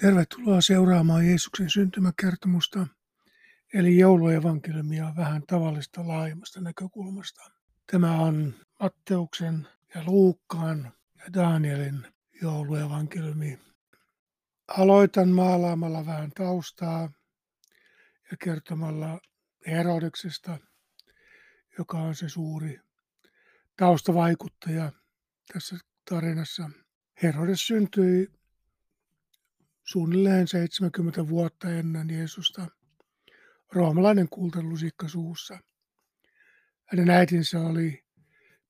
Tervetuloa seuraamaan Jeesuksen syntymäkertomusta, eli jouluevankeliumia vähän tavallista laajemmasta näkökulmasta. Tämä on Matteuksen ja Luukkaan ja Danielin jouluevankeliumi. Aloitan maalaamalla vähän taustaa ja kertomalla Herodeksesta, joka on se suuri taustavaikuttaja tässä tarinassa. Herodes syntyi suunnilleen 70 vuotta ennen Jeesusta roomalainen kultalusikka suussa. Hänen äitinsä oli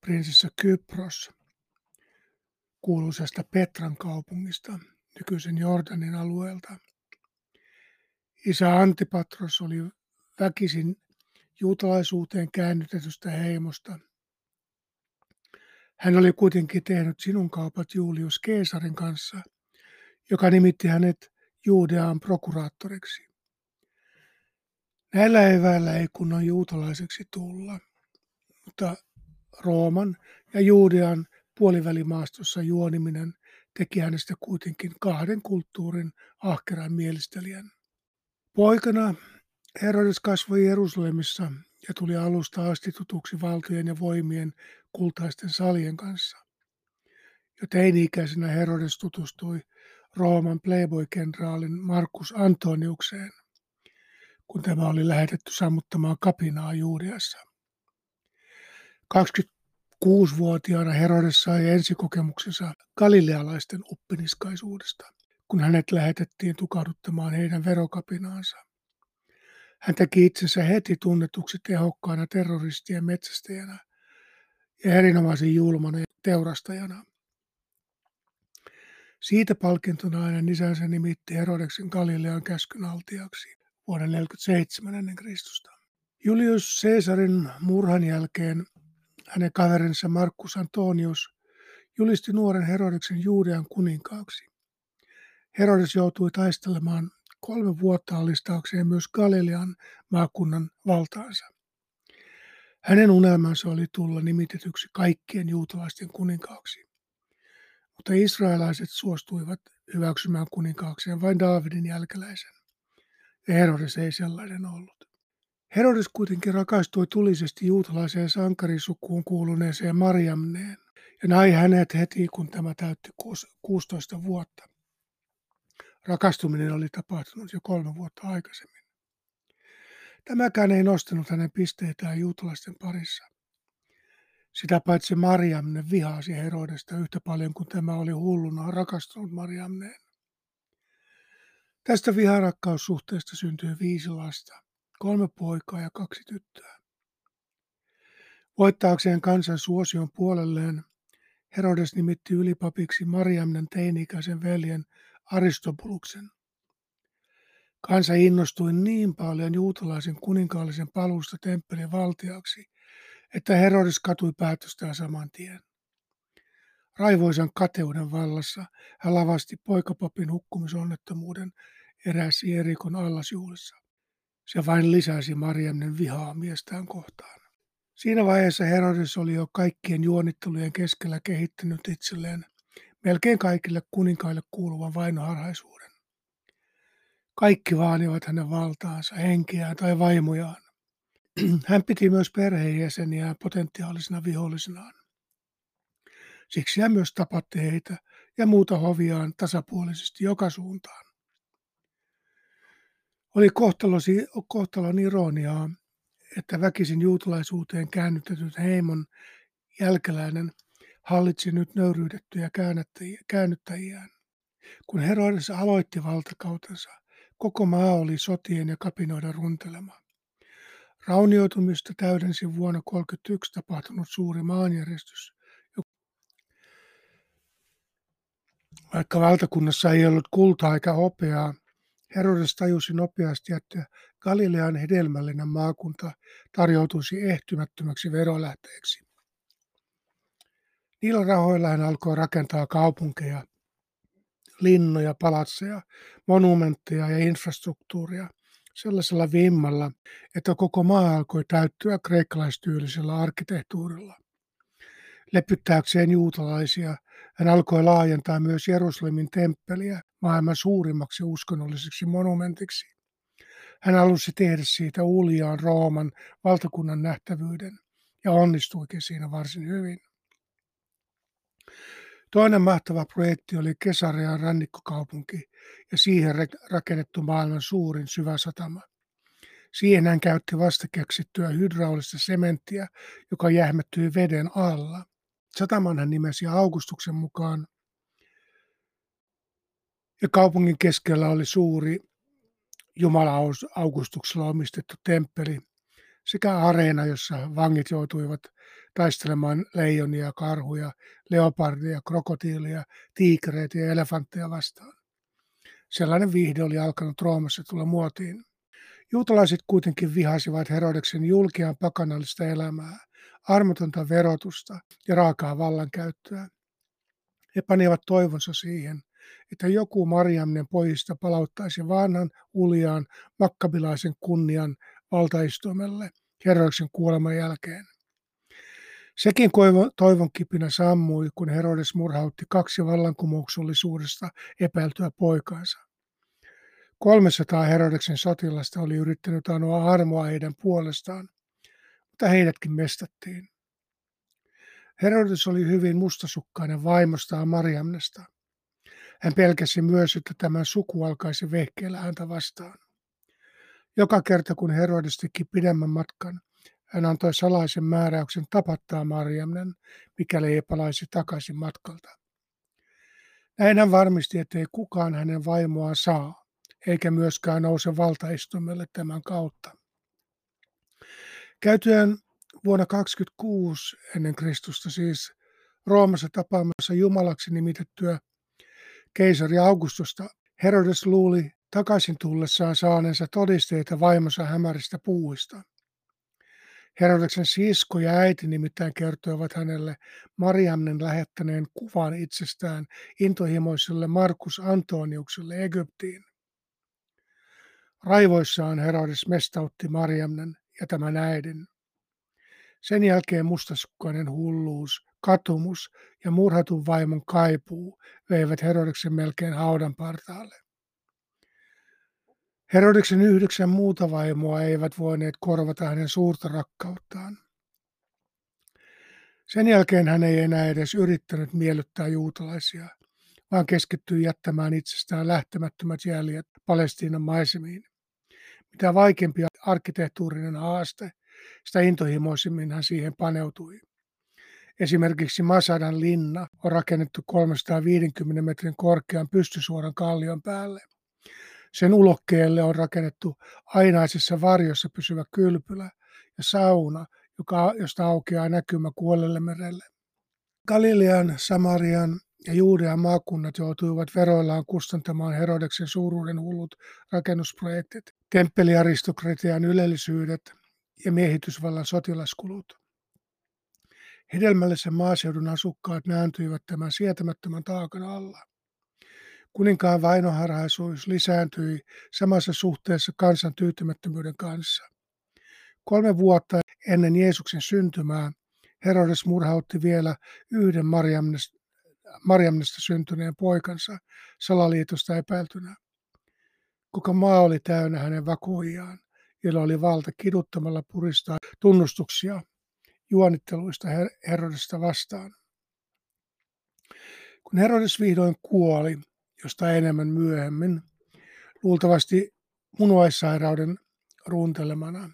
prinsessa Kypros kuuluisesta Petran kaupungista, nykyisen Jordanin alueelta. Isä Antipatros oli väkisin juutalaisuuteen käännytetystä heimosta. Hän oli kuitenkin tehnyt sinun kaupat Julius Keesarin kanssa – joka nimitti hänet Juudeaan prokuraattoriksi. Näillä eväillä ei kunnon juutalaiseksi tulla, mutta Rooman ja Juudean puolivälimaastossa juoniminen teki hänestä kuitenkin kahden kulttuurin ahkeran mielistelijän. Poikana Herodes kasvoi Jerusalemissa ja tuli alusta asti tutuksi valtojen ja voimien kultaisten salien kanssa. Jo teini-ikäisenä Herodes tutustui Rooman playboy-kenraalin Markus Antoniukseen, kun tämä oli lähetetty sammuttamaan kapinaa Juudeassa. 26-vuotiaana Herodes sai ensikokemuksensa galilealaisten uppiniskaisuudesta, kun hänet lähetettiin tukahduttamaan heidän verokapinaansa. Hän teki itsensä heti tunnetuksi tehokkaana terroristien metsästäjänä ja erinomaisen julmana teurastajana. Siitä palkintona hänen isänsä nimitti Herodeksen Galilean käskyn altiaksi vuoden 47 ennen Kristusta. Julius Caesarin murhan jälkeen hänen kaverinsa Markus Antonius julisti nuoren Herodeksen Juudean kuninkaaksi. Herodes joutui taistelemaan kolme vuotta alistaakseen myös Galilean maakunnan valtaansa. Hänen unelmansa oli tulla nimitetyksi kaikkien juutalaisten kuninkaaksi. Mutta israelaiset suostuivat hyväksymään kuninkaakseen vain Daavidin jälkeläisen. Ja Herodes ei sellainen ollut. Herodes kuitenkin rakastui tulisesti juutalaiseen sankarisukuun kuuluneeseen Mariamneen ja nai hänet heti, kun tämä täytti 16 vuotta. Rakastuminen oli tapahtunut jo kolme vuotta aikaisemmin. Tämäkään ei nostanut hänen pisteitään juutalaisten parissa. Sitä paitsi Mariamne vihasi Herodesta yhtä paljon kuin tämä oli hulluna rakastunut Mariamneen. Tästä viharakkaussuhteesta syntyi viisi lasta, kolme poikaa ja kaksi tyttöä. Voittaakseen kansan suosion puolelleen Herodes nimitti ylipapiksi Mariamnen teini-ikäisen veljen Aristobuluksen. Kansa innostui niin paljon juutalaisen kuninkaallisen paluusta temppelin valtiaksi, että Herodes katui päätöstään saman tien. Raivoisan kateuden vallassa hän lavasti poikapapin hukkumisonnettomuuden eräässä Jerikon allasjuhlissa. Se vain lisäsi Mariannen vihaa miestään kohtaan. Siinä vaiheessa Herodes oli jo kaikkien juonittelujen keskellä kehittänyt itselleen melkein kaikille kuninkaille kuuluvan vainoharhaisuuden. Kaikki vaanivat hänen valtaansa, henkeään tai vaimojaan. Hän piti myös perheenjäseniä potentiaalisena vihollisenaan. Siksi hän myös tapatti heitä ja muuta hoviaan tasapuolisesti joka suuntaan. Oli kohtalon ironiaa, että väkisin juutalaisuuteen käännytetyt heimon jälkeläinen hallitsi nyt nöyryydettyjä käännyttäjiään. Kun Herodes aloitti valtakautensa, koko maa oli sotien ja kapinoiden runtelema. Raunioitumista täydensi vuonna 1931 tapahtunut suuri maanjäristys. Vaikka valtakunnassa ei ollut kultaa eikä hopeaa, Herodes tajusi nopeasti, että Galilean hedelmällinen maakunta tarjoutuisi ehtymättömäksi verolähteeksi. Niillä rahoilla hän alkoi rakentaa kaupunkeja, linnoja, palatseja, monumentteja ja infrastruktuuria – sellaisella vimmalla, että koko maa alkoi täyttyä kreikkalaistyyllisellä arkkitehtuurilla. Lepyttääkseen juutalaisia hän alkoi laajentaa myös Jerusalemin temppeliä maailman suurimmaksi uskonnolliseksi monumentiksi. Hän halusi tehdä siitä uljaan Rooman valtakunnan nähtävyyden ja onnistuikin siinä varsin hyvin. Toinen mahtava projekti oli Kesarian rannikkokaupunki ja siihen rakennettu maailman suurin syväsatama. Siihen hän käytti vastakeksittyä hydraulista sementtiä, joka jähmettyi veden alla. Sataman hän nimesi Augustuksen mukaan. Ja kaupungin keskellä oli suuri Jumala Augustuksella omistettu temppeli sekä areena, jossa vangit joutuivat taistelemaan leijonia, karhuja, leopardia, krokotiilia, tiikereitä ja elefantteja vastaan. Sellainen viihde oli alkanut Roomassa tulla muotiin. Juutalaiset kuitenkin vihasivat Herodeksen julkean pakanallista elämää, armotonta verotusta ja raakaa vallankäyttöä. He panivat toivonsa siihen, että joku Mariamnen pojista palauttaisi vanhan uljaan makkabilaisen kunnian valtaistuimelle Herodeksen kuoleman jälkeen. Sekin toivon kipinä sammui, kun Herodes murhautti kaksi vallankumouksellisuudesta epäiltyä poikaansa. 300 Herodeksen sotilasta oli yrittänyt anoa armoa heidän puolestaan, mutta heidätkin mestattiin. Herodes oli hyvin mustasukkainen vaimostaan Mariamnesta. Hän pelkäsi myös, että tämä suku alkaisi vehkeillä häntä vastaan. Joka kerta kun Herodes teki pidemmän matkan, hän antoi salaisen määräyksen tapattaa Mariamnen, mikäli ei palaisi takaisin matkalta. Näin hän varmisti, ettei kukaan hänen vaimoa saa, eikä myöskään nouse valtaistumelle tämän kautta. Käytyään vuonna 26 ennen Kristusta siis Roomassa tapaamassa Jumalaksi nimitettyä keisari Augustusta, Herodes luuli takaisin tullessaan saaneensa todisteita vaimonsa hämäristä puuista. Herodeksen sisko ja äiti nimittäin kertoivat hänelle Mariamnen lähettäneen kuvan itsestään intohimoiselle Markus Antoniukselle Egyptiin. Raivoissaan Herodes mestautti Mariamnen ja tämän äidin. Sen jälkeen mustasukkainen hulluus, katumus ja murhatun vaimon kaipuu veivät Herodeksen melkein haudan partaalle. Herodeksen yhdeksän muuta vaimoa eivät voineet korvata hänen suurta rakkauttaan. Sen jälkeen hän ei enää edes yrittänyt miellyttää juutalaisia, vaan keskittyi jättämään itsestään lähtemättömät jäljet Palestiinan maisemiin. Mitä vaikeampi arkkitehtuurinen haaste, sitä intohimoisimmin hän siihen paneutui. Esimerkiksi Masadan linna on rakennettu 350 metrin korkean pystysuoran kallion päälle. Sen ulokkeelle on rakennettu ainaisessa varjossa pysyvä kylpylä ja sauna, joka, josta aukeaa näkymä kuolelle merelle. Galilean, Samarian ja Juudean maakunnat joutuivat veroillaan kustantamaan Herodeksen suuruuden hullut rakennusprojektit, temppeliaristokratian ylellisyydet ja miehitysvallan sotilaskulut. Hedelmällisen maaseudun asukkaat nääntyivät tämän sietämättömän taakan alla. Kuninkaan vainoharhaisuus lisääntyi samassa suhteessa kansan tyytymättömyyden kanssa. Kolme vuotta ennen Jeesuksen syntymää Herodes murhautti vielä yhden Mariamnesta syntyneen poikansa salaliitosta epäiltynä. Koko maa oli täynnä hänen vakuujaan, jolla oli valta kiduttamalla puristaa tunnustuksia juonitteluista Herodesta vastaan. Kun Herodes vihdoin kuoli, josta enemmän myöhemmin, luultavasti munuaissairauden ruuntelemana.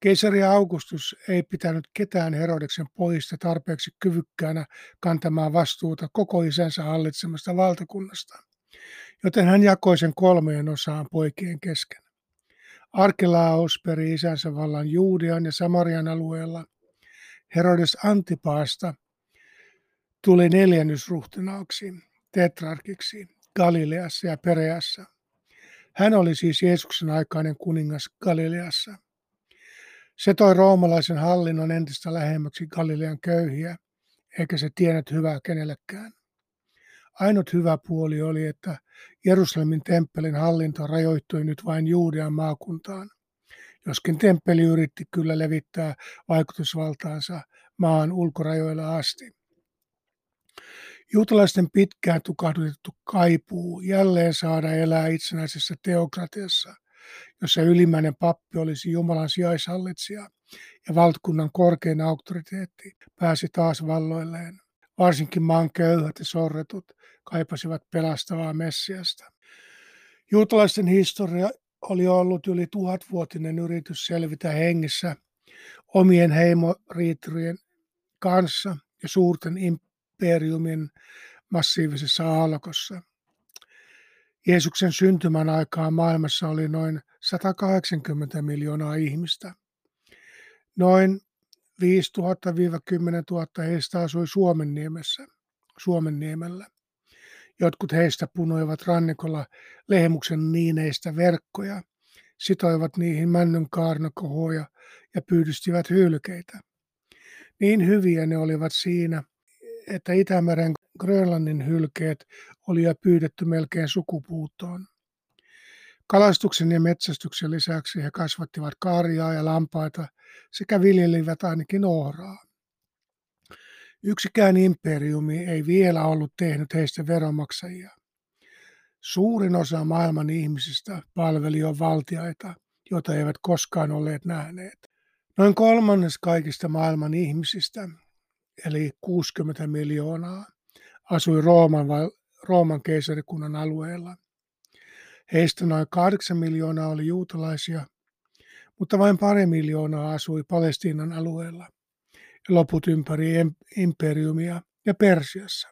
Keisari Augustus ei pitänyt ketään Herodeksen pojista tarpeeksi kyvykkäänä kantamaan vastuuta koko isänsä hallitsemasta valtakunnasta, joten hän jakoi sen kolmeen osaan poikien kesken. Arkelaos peri isänsä vallan Juudean ja Samarian alueella. Herodes Antipaasta tuli neljännysruhtinaaksi, tetrarkiksi, Galileassa ja Pereassa. Hän oli siis Jeesuksen aikainen kuningas Galileassa. Se toi roomalaisen hallinnon entistä lähemmäksi Galilean köyhiä, eikä se tiennyt hyvää kenellekään. Ainut hyvä puoli oli, että Jerusalemin temppelin hallinto rajoittui nyt vain Juudean maakuntaan, joskin temppeli yritti kyllä levittää vaikutusvaltaansa maan ulkorajoilla asti. Juutalaisten pitkään tukahdutettu kaipuu jälleen saada elää itsenäisessä teokratiassa, jossa ylimmäinen pappi olisi Jumalan sijaishallitsija ja valtakunnan korkein auktoriteetti pääsi taas valloilleen. Varsinkin maan köyhät ja sorretut kaipasivat pelastavaa Messiasta. Juutalaisten historia oli ollut yli tuhatvuotinen yritys selvitä hengissä omien heimoriiturien kanssa ja suurten imperiumin massiivisessa aallokossa. Jeesuksen syntymän aikaa maailmassa oli noin 180 miljoonaa ihmistä. Noin 5000-10 000 heistä asui Suomenniemessä, Suomenniemellä. Jotkut heistä punoivat rannikolla lehmuksen niineistä verkkoja, sitoivat niihin männyn kaarnakohoja ja pyydystivät hylkeitä. Niin hyviä ne olivat siinä, että Itämeren Grönlannin hylkeet oli jo pyydetty melkein sukupuuttoon. Kalastuksen ja metsästyksen lisäksi he kasvattivat karjaa ja lampaita sekä viljelivät ainakin ohraa. Yksikään imperiumi ei vielä ollut tehnyt heistä veronmaksajia. Suurin osa maailman ihmisistä palveli jo valtiaita, joita eivät koskaan olleet nähneet. Noin kolmannes kaikista maailman ihmisistä, eli 60 miljoonaa, asui Rooman, vai, Rooman keisarikunnan alueella. Heistä noin 8 miljoonaa oli juutalaisia, mutta vain pari miljoonaa asui Palestiinan alueella ja loput ympäri imperiumia ja Persiassa.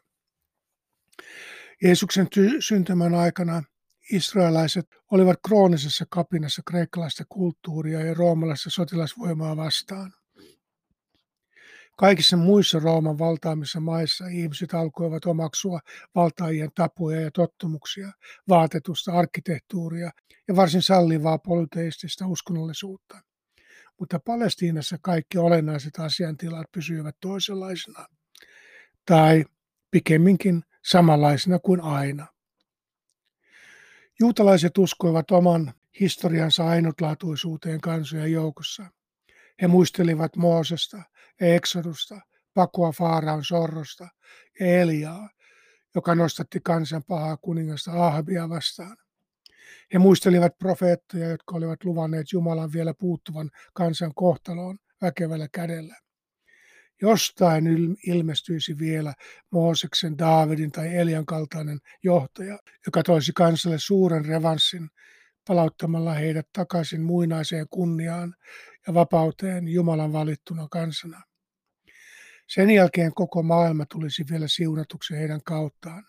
Jeesuksen ty- syntymän aikana israelaiset olivat kroonisessa kapinassa kreikkalaista kulttuuria ja roomalaista sotilasvoimaa vastaan. Kaikissa muissa Rooman valtaamissa maissa ihmiset alkoivat omaksua valtaajien tapoja ja tottumuksia, vaatetusta arkkitehtuuria ja varsin sallivaa polyteistista uskonnollisuutta. Mutta Palestiinassa kaikki olennaiset asiantilat pysyivät toisenlaisena, tai pikemminkin samanlaisena kuin aina. Juutalaiset uskoivat oman historiansa ainutlaatuisuuteen kansojen joukossa. He muistelivat Moosesta Eksodusta, pakoa Faaraon sorrosta ja Eliaa, joka nostatti kansan pahaa kuningasta Ahbia vastaan. He muistelivat profeettoja, jotka olivat luvanneet Jumalan vielä puuttuvan kansan kohtaloon väkevällä kädellä. Jostain ilmestyisi vielä Mooseksen, Daavidin tai Elian kaltainen johtaja, joka toisi kansalle suuren revanssin palauttamalla heidät takaisin muinaiseen kunniaan ja vapauteen Jumalan valittuna kansana. Sen jälkeen koko maailma tulisi vielä siunatuksi heidän kauttaan.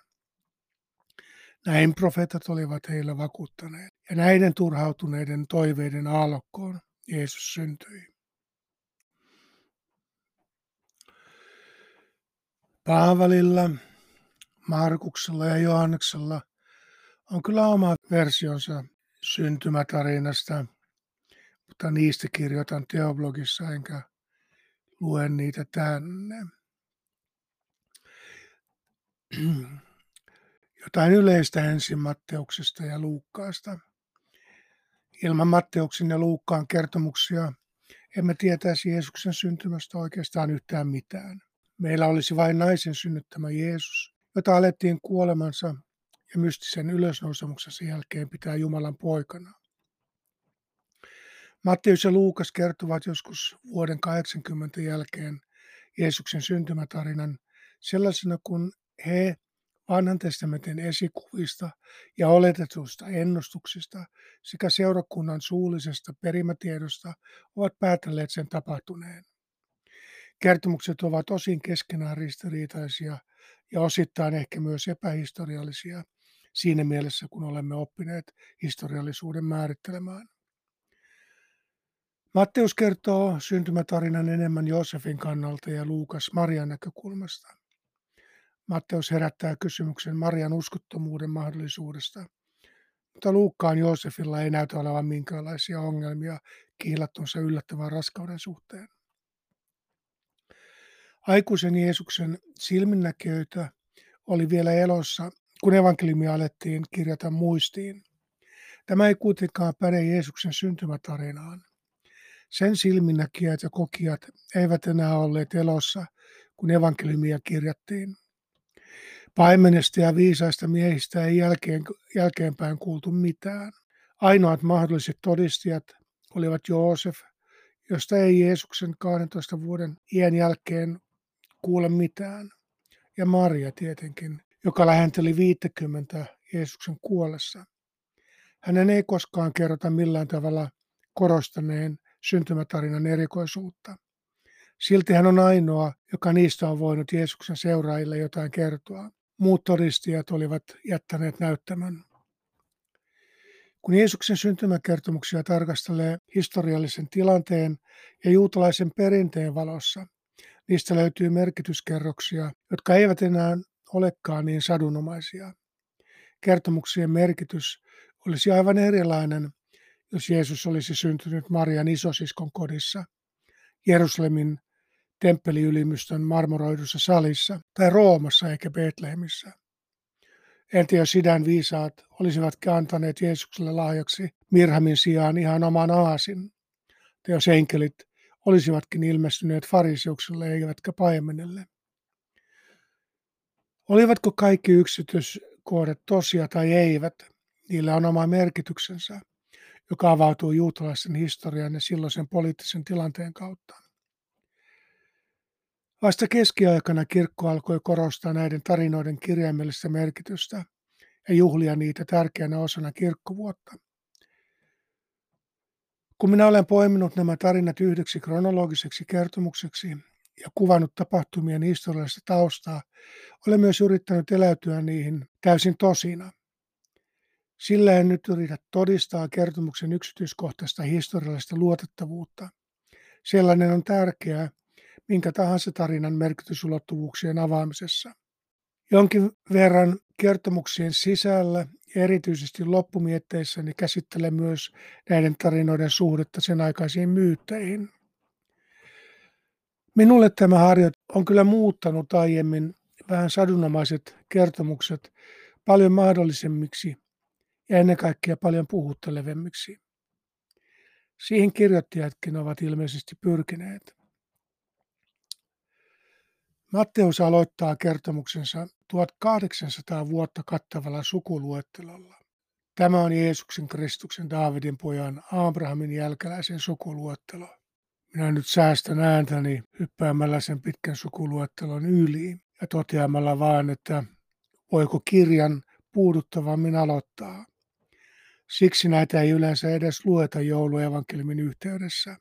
Näin profeetat olivat heille vakuuttaneet, ja näiden turhautuneiden toiveiden aallokkoon Jeesus syntyi. Paavalilla, Markuksella ja Johanneksella on kyllä oma versionsa syntymätarinasta, mutta niistä kirjoitan teoblogissa enkä lue niitä tänne. Jotain yleistä ensin Matteuksesta ja Luukkaasta. Ilman Matteuksen ja Luukkaan kertomuksia emme tietäisi Jeesuksen syntymästä oikeastaan yhtään mitään. Meillä olisi vain naisen synnyttämä Jeesus, jota alettiin kuolemansa ja mystisen ylösnousemuksensa jälkeen pitää Jumalan poikana. Matteus ja Luukas kertovat joskus vuoden 80 jälkeen Jeesuksen syntymätarinan sellaisena kuin he vanhan testamentin esikuvista ja oletetusta ennustuksista sekä seurakunnan suullisesta perimätiedosta ovat päätelleet sen tapahtuneen. Kertomukset ovat osin keskenään ristiriitaisia ja osittain ehkä myös epähistoriallisia siinä mielessä, kun olemme oppineet historiallisuuden määrittelemään. Matteus kertoo syntymätarinan enemmän Joosefin kannalta ja Luukas Marian näkökulmasta. Matteus herättää kysymyksen Marian uskottomuuden mahdollisuudesta, mutta Luukkaan Joosefilla ei näytä olevan minkäänlaisia ongelmia kiilattonsa yllättävän raskauden suhteen. Aikuisen Jeesuksen silminnäköitä oli vielä elossa, kun evankeliumia alettiin kirjata muistiin. Tämä ei kuitenkaan päde Jeesuksen syntymätarinaan. Sen silminnäkijät ja kokijat eivät enää olleet elossa, kun evankeliumia kirjattiin. Paimenesta ja viisaista miehistä ei jälkeen, jälkeenpäin kuultu mitään. Ainoat mahdolliset todistajat olivat Joosef, josta ei Jeesuksen 12 vuoden iän jälkeen kuule mitään, ja Maria tietenkin, joka lähenteli 50 Jeesuksen kuollessa. Hänen ei koskaan kerrota millään tavalla korostaneen syntymätarinan erikoisuutta. Silti hän on ainoa, joka niistä on voinut Jeesuksen seuraajille jotain kertoa. Muut todistajat olivat jättäneet näyttämän. Kun Jeesuksen syntymäkertomuksia tarkastelee historiallisen tilanteen ja juutalaisen perinteen valossa, niistä löytyy merkityskerroksia, jotka eivät enää olekaan niin sadunomaisia. Kertomuksien merkitys olisi aivan erilainen, jos Jeesus olisi syntynyt Marian isosiskon kodissa, Jerusalemin temppeliylimystön marmoroidussa salissa tai Roomassa eikä Betlehemissä. Entä jos idän viisaat olisivat antaneet Jeesukselle lahjaksi Mirhamin sijaan ihan oman aasin, tai jos enkelit olisivatkin ilmestyneet fariseukselle eivätkä paimenelle. Olivatko kaikki yksityiskohdat tosia tai eivät, niillä on oma merkityksensä, joka avautuu juutalaisen historian ja silloisen poliittisen tilanteen kautta. Vasta keskiaikana kirkko alkoi korostaa näiden tarinoiden kirjaimellista merkitystä ja juhlia niitä tärkeänä osana kirkkovuotta. Kun minä olen poiminut nämä tarinat yhdeksi kronologiseksi kertomukseksi ja kuvannut tapahtumien historiallista taustaa, olen myös yrittänyt eläytyä niihin täysin tosina. Sillä en nyt yritä todistaa kertomuksen yksityiskohtaista historiallista luotettavuutta. Sellainen on tärkeää, minkä tahansa tarinan merkitysulottuvuuksien avaamisessa. Jonkin verran kertomuksien sisällä ja erityisesti loppumietteissäni käsittelen myös näiden tarinoiden suhdetta sen aikaisiin myytteihin. Minulle tämä harjoit on kyllä muuttanut aiemmin vähän sadunomaiset kertomukset paljon mahdollisemmiksi ja ennen kaikkea paljon puhuttelevemmiksi. Siihen kirjoittajatkin ovat ilmeisesti pyrkineet. Matteus aloittaa kertomuksensa 1800 vuotta kattavalla sukuluettelolla. Tämä on Jeesuksen Kristuksen Daavidin pojan Abrahamin jälkeläisen sukuluettelo. Minä nyt säästän ääntäni hyppäämällä sen pitkän sukuluettelon yli ja toteamalla vaan, että voiko kirjan puuduttavammin aloittaa. Siksi näitä ei yleensä edes lueta jouluevankelmin yhteydessä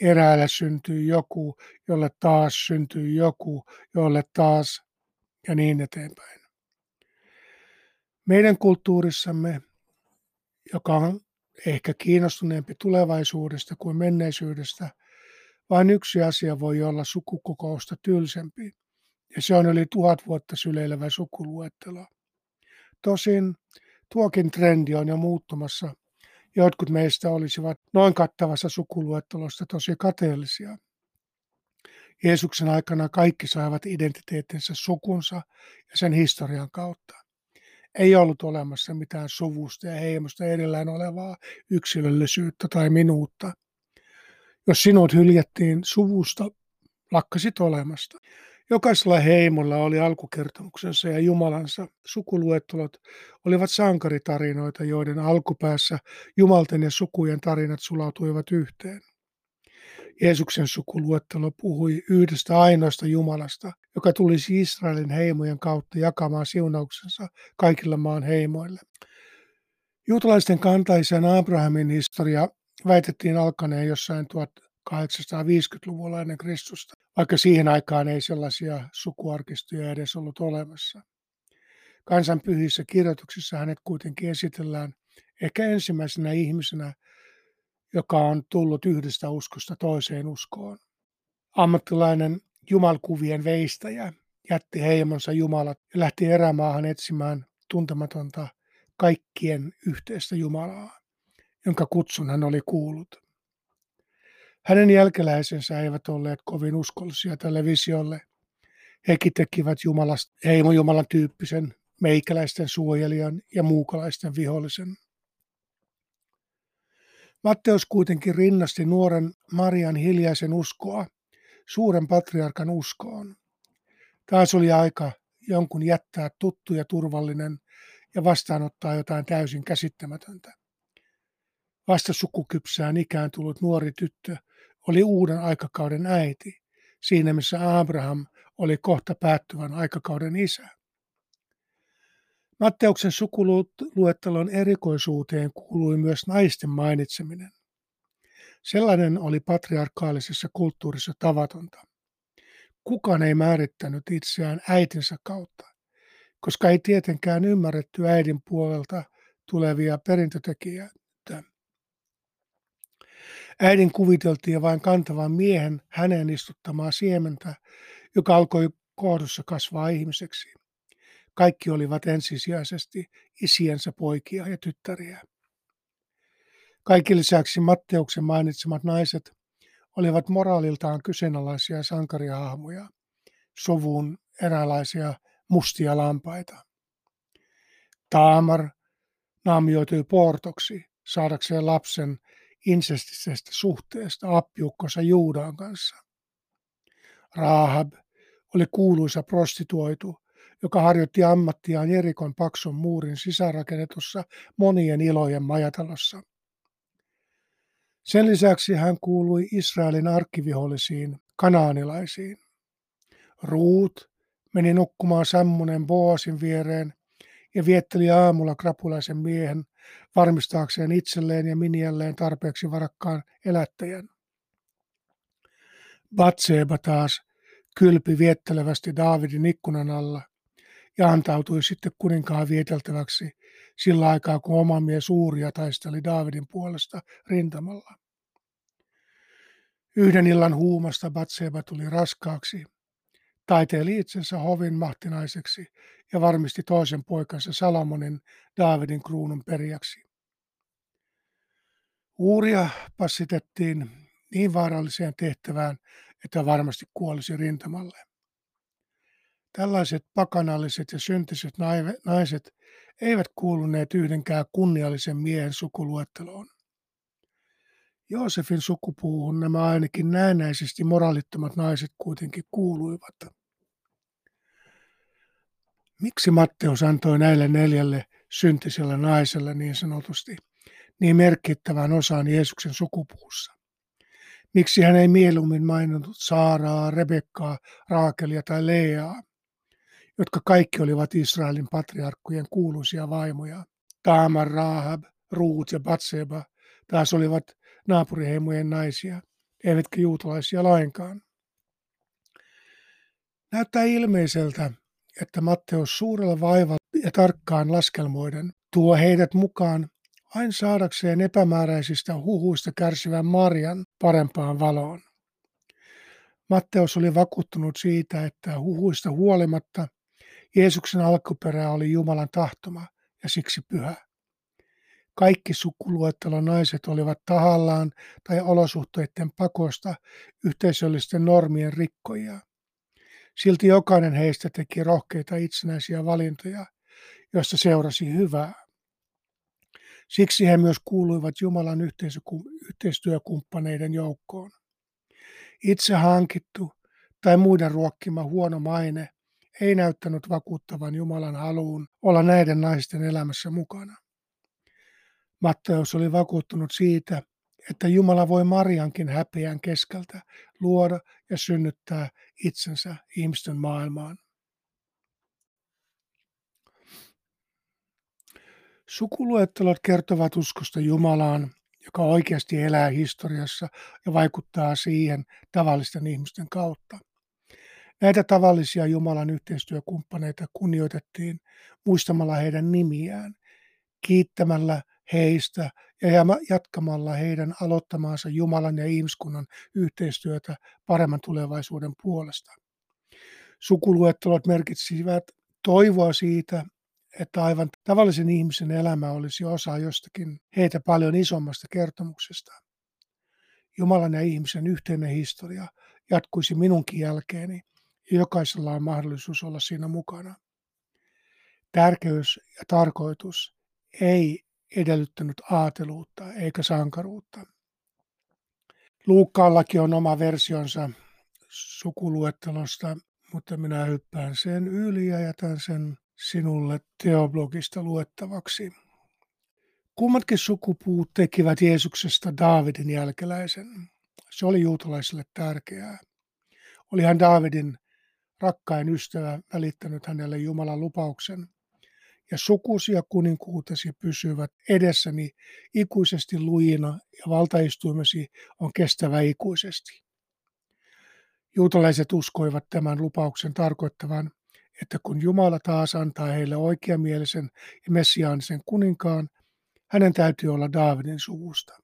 eräällä syntyy joku, jolle taas syntyy joku, jolle taas ja niin eteenpäin. Meidän kulttuurissamme, joka on ehkä kiinnostuneempi tulevaisuudesta kuin menneisyydestä, vain yksi asia voi olla sukukokousta tylsempi, ja se on yli tuhat vuotta syleilevä sukuluettelo. Tosin tuokin trendi on jo muuttumassa Jotkut meistä olisivat noin kattavassa sukuluettelosta tosi kateellisia. Jeesuksen aikana kaikki saivat identiteettinsä sukunsa ja sen historian kautta. Ei ollut olemassa mitään suvusta ja heimosta edellään olevaa yksilöllisyyttä tai minuutta. Jos sinut hyljättiin suvusta, lakkasit olemasta. Jokaisella heimolla oli alkukertomuksensa ja Jumalansa. Sukuluettelot olivat sankaritarinoita, joiden alkupäässä Jumalten ja sukujen tarinat sulautuivat yhteen. Jeesuksen sukuluettelo puhui yhdestä ainoasta Jumalasta, joka tulisi Israelin heimojen kautta jakamaan siunauksensa kaikille maan heimoille. Juutalaisten kantaisen Abrahamin historia väitettiin alkaneen jossain 850-luvulla ennen Kristusta, vaikka siihen aikaan ei sellaisia sukuarkistoja edes ollut olemassa. Kansan pyhissä kirjoituksissa hänet kuitenkin esitellään ehkä ensimmäisenä ihmisenä, joka on tullut yhdestä uskosta toiseen uskoon. Ammattilainen jumalkuvien veistäjä jätti heimonsa jumalat ja lähti erämaahan etsimään tuntematonta kaikkien yhteistä Jumalaa, jonka kutsun hän oli kuullut. Hänen jälkeläisensä eivät olleet kovin uskollisia tälle visiolle. Hekin tekivät Jumalasta, heimo Jumalan tyyppisen meikäläisten suojelijan ja muukalaisten vihollisen. Matteus kuitenkin rinnasti nuoren Marian hiljaisen uskoa suuren patriarkan uskoon. Taas oli aika, jonkun jättää tuttu ja turvallinen ja vastaanottaa jotain täysin käsittämätöntä. Vasta sukukypsään ikään tullut nuori tyttö oli uuden aikakauden äiti, siinä missä Abraham oli kohta päättyvän aikakauden isä. Matteuksen sukuluettelon erikoisuuteen kuului myös naisten mainitseminen. Sellainen oli patriarkaalisessa kulttuurissa tavatonta. Kukaan ei määrittänyt itseään äitinsä kautta, koska ei tietenkään ymmärretty äidin puolelta tulevia perintötekijöitä. Äidin kuviteltiin vain kantavan miehen häneen istuttamaa siementä, joka alkoi kohdussa kasvaa ihmiseksi. Kaikki olivat ensisijaisesti isiensä poikia ja tyttäriä. Kaikki lisäksi Matteuksen mainitsemat naiset olivat moraaliltaan kyseenalaisia sankarihahmoja, sovun eräänlaisia mustia lampaita. Taamar naamioitui portoksi saadakseen lapsen insestisestä suhteesta appiukkonsa Juudaan kanssa. Rahab oli kuuluisa prostituoitu, joka harjoitti ammattiaan Jerikon paksun muurin sisärakennetussa monien ilojen majatalossa. Sen lisäksi hän kuului Israelin arkkivihollisiin kanaanilaisiin. Ruut meni nukkumaan Sammunen Boasin viereen ja vietteli aamulla krapulaisen miehen varmistaakseen itselleen ja minialleen tarpeeksi varakkaan elättäjän. Batseba taas kylpi viettelevästi Daavidin ikkunan alla ja antautui sitten kuninkaan vieteltäväksi sillä aikaa, kun oma mies Uuria taisteli Daavidin puolesta rintamalla. Yhden illan huumasta Batseba tuli raskaaksi, taiteili itsensä hovin mahtinaiseksi ja varmisti toisen poikansa Salomonin Daavidin kruunun perijäksi. Uuria passitettiin niin vaaralliseen tehtävään, että varmasti kuolisi rintamalle. Tällaiset pakanalliset ja syntiset naiset eivät kuuluneet yhdenkään kunniallisen miehen sukuluetteloon. Joosefin sukupuuhun nämä ainakin näennäisesti moraalittomat naiset kuitenkin kuuluivat. Miksi Matteus antoi näille neljälle syntiselle naiselle niin sanotusti niin merkittävän osan Jeesuksen sukupuussa? Miksi hän ei mieluummin maininnut Saaraa, Rebekkaa, Raakelia tai Leaa, jotka kaikki olivat Israelin patriarkkujen kuuluisia vaimoja? Taamar, Rahab, Ruut ja Batseba taas olivat naapuriheimojen naisia, eivätkä juutalaisia lainkaan. Näyttää ilmeiseltä, että Matteus suurella vaivalla ja tarkkaan laskelmoiden tuo heidät mukaan vain saadakseen epämääräisistä huhuista kärsivän Marian parempaan valoon. Matteus oli vakuuttunut siitä, että huhuista huolimatta Jeesuksen alkuperä oli Jumalan tahtoma ja siksi pyhä. Kaikki sukuluettelon naiset olivat tahallaan tai olosuhteiden pakosta yhteisöllisten normien rikkoja. Silti jokainen heistä teki rohkeita itsenäisiä valintoja, joista seurasi hyvää. Siksi he myös kuuluivat Jumalan yhteistyökumppaneiden joukkoon. Itse hankittu tai muiden ruokkima huono maine ei näyttänyt vakuuttavan Jumalan haluun olla näiden naisten elämässä mukana. Matteus oli vakuuttunut siitä, että Jumala voi Mariankin häpeän keskeltä luoda ja synnyttää itsensä ihmisten maailmaan. Sukuluettelot kertovat uskosta Jumalaan, joka oikeasti elää historiassa ja vaikuttaa siihen tavallisten ihmisten kautta. Näitä tavallisia Jumalan yhteistyökumppaneita kunnioitettiin muistamalla heidän nimiään, kiittämällä heistä ja jatkamalla heidän aloittamaansa Jumalan ja ihmiskunnan yhteistyötä paremman tulevaisuuden puolesta. Sukuluettelot merkitsivät toivoa siitä, että aivan tavallisen ihmisen elämä olisi osa jostakin heitä paljon isommasta kertomuksesta. Jumalan ja ihmisen yhteinen historia jatkuisi minunkin jälkeeni jokaisella on mahdollisuus olla siinä mukana. Tärkeys ja tarkoitus ei edellyttänyt aateluutta eikä sankaruutta. Luukkaallakin on oma versionsa sukuluettelosta, mutta minä hyppään sen yli ja jätän sen sinulle teoblogista luettavaksi. Kummatkin sukupuut tekivät Jeesuksesta Daavidin jälkeläisen. Se oli juutalaisille tärkeää. Oli hän Daavidin rakkain ystävä välittänyt hänelle Jumalan lupauksen. Ja sukusi ja kuninkuutesi pysyvät edessäni ikuisesti lujina ja valtaistuimesi on kestävä ikuisesti. Juutalaiset uskoivat tämän lupauksen tarkoittavan, että kun Jumala taas antaa heille oikeamielisen ja messiaanisen kuninkaan, hänen täytyy olla Daavidin suvusta.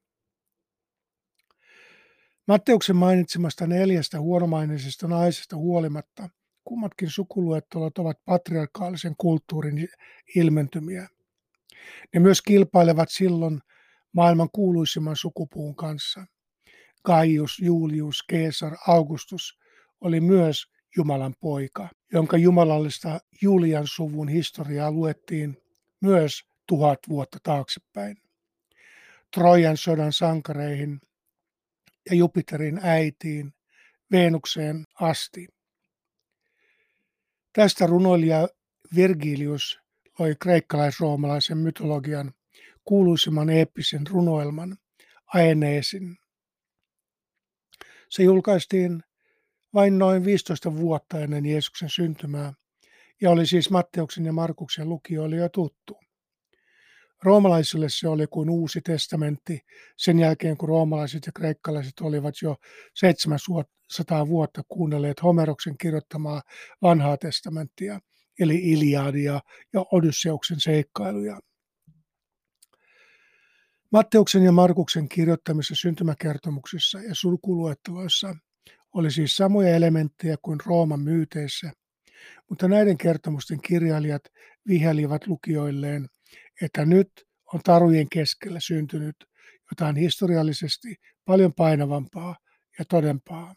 Matteuksen mainitsemasta neljästä huonomainisesta naisesta huolimatta kummatkin sukuluettelot ovat patriarkaalisen kulttuurin ilmentymiä. Ne myös kilpailevat silloin maailman kuuluisimman sukupuun kanssa. Gaius, Julius, Caesar, Augustus oli myös Jumalan poika, jonka jumalallista Julian suvun historiaa luettiin myös tuhat vuotta taaksepäin. Trojan sodan sankareihin ja Jupiterin äitiin, Venukseen asti. Tästä runoilija Virgilius loi kreikkalais-roomalaisen mytologian kuuluisimman eeppisen runoelman Aeneesin. Se julkaistiin vain noin 15 vuotta ennen Jeesuksen syntymää ja oli siis Matteuksen ja Markuksen lukijoille jo tuttu. Roomalaisille se oli kuin uusi testamentti sen jälkeen, kun roomalaiset ja kreikkalaiset olivat jo 700 vuotta kuunnelleet Homeroksen kirjoittamaa vanhaa testamenttia, eli Iliadia ja Odysseuksen seikkailuja. Matteuksen ja Markuksen kirjoittamissa syntymäkertomuksissa ja sulkuluetteloissa oli siis samoja elementtejä kuin Rooman myyteissä, mutta näiden kertomusten kirjailijat vihelivat lukijoilleen – että nyt on tarujen keskellä syntynyt jotain historiallisesti paljon painavampaa ja todempaa.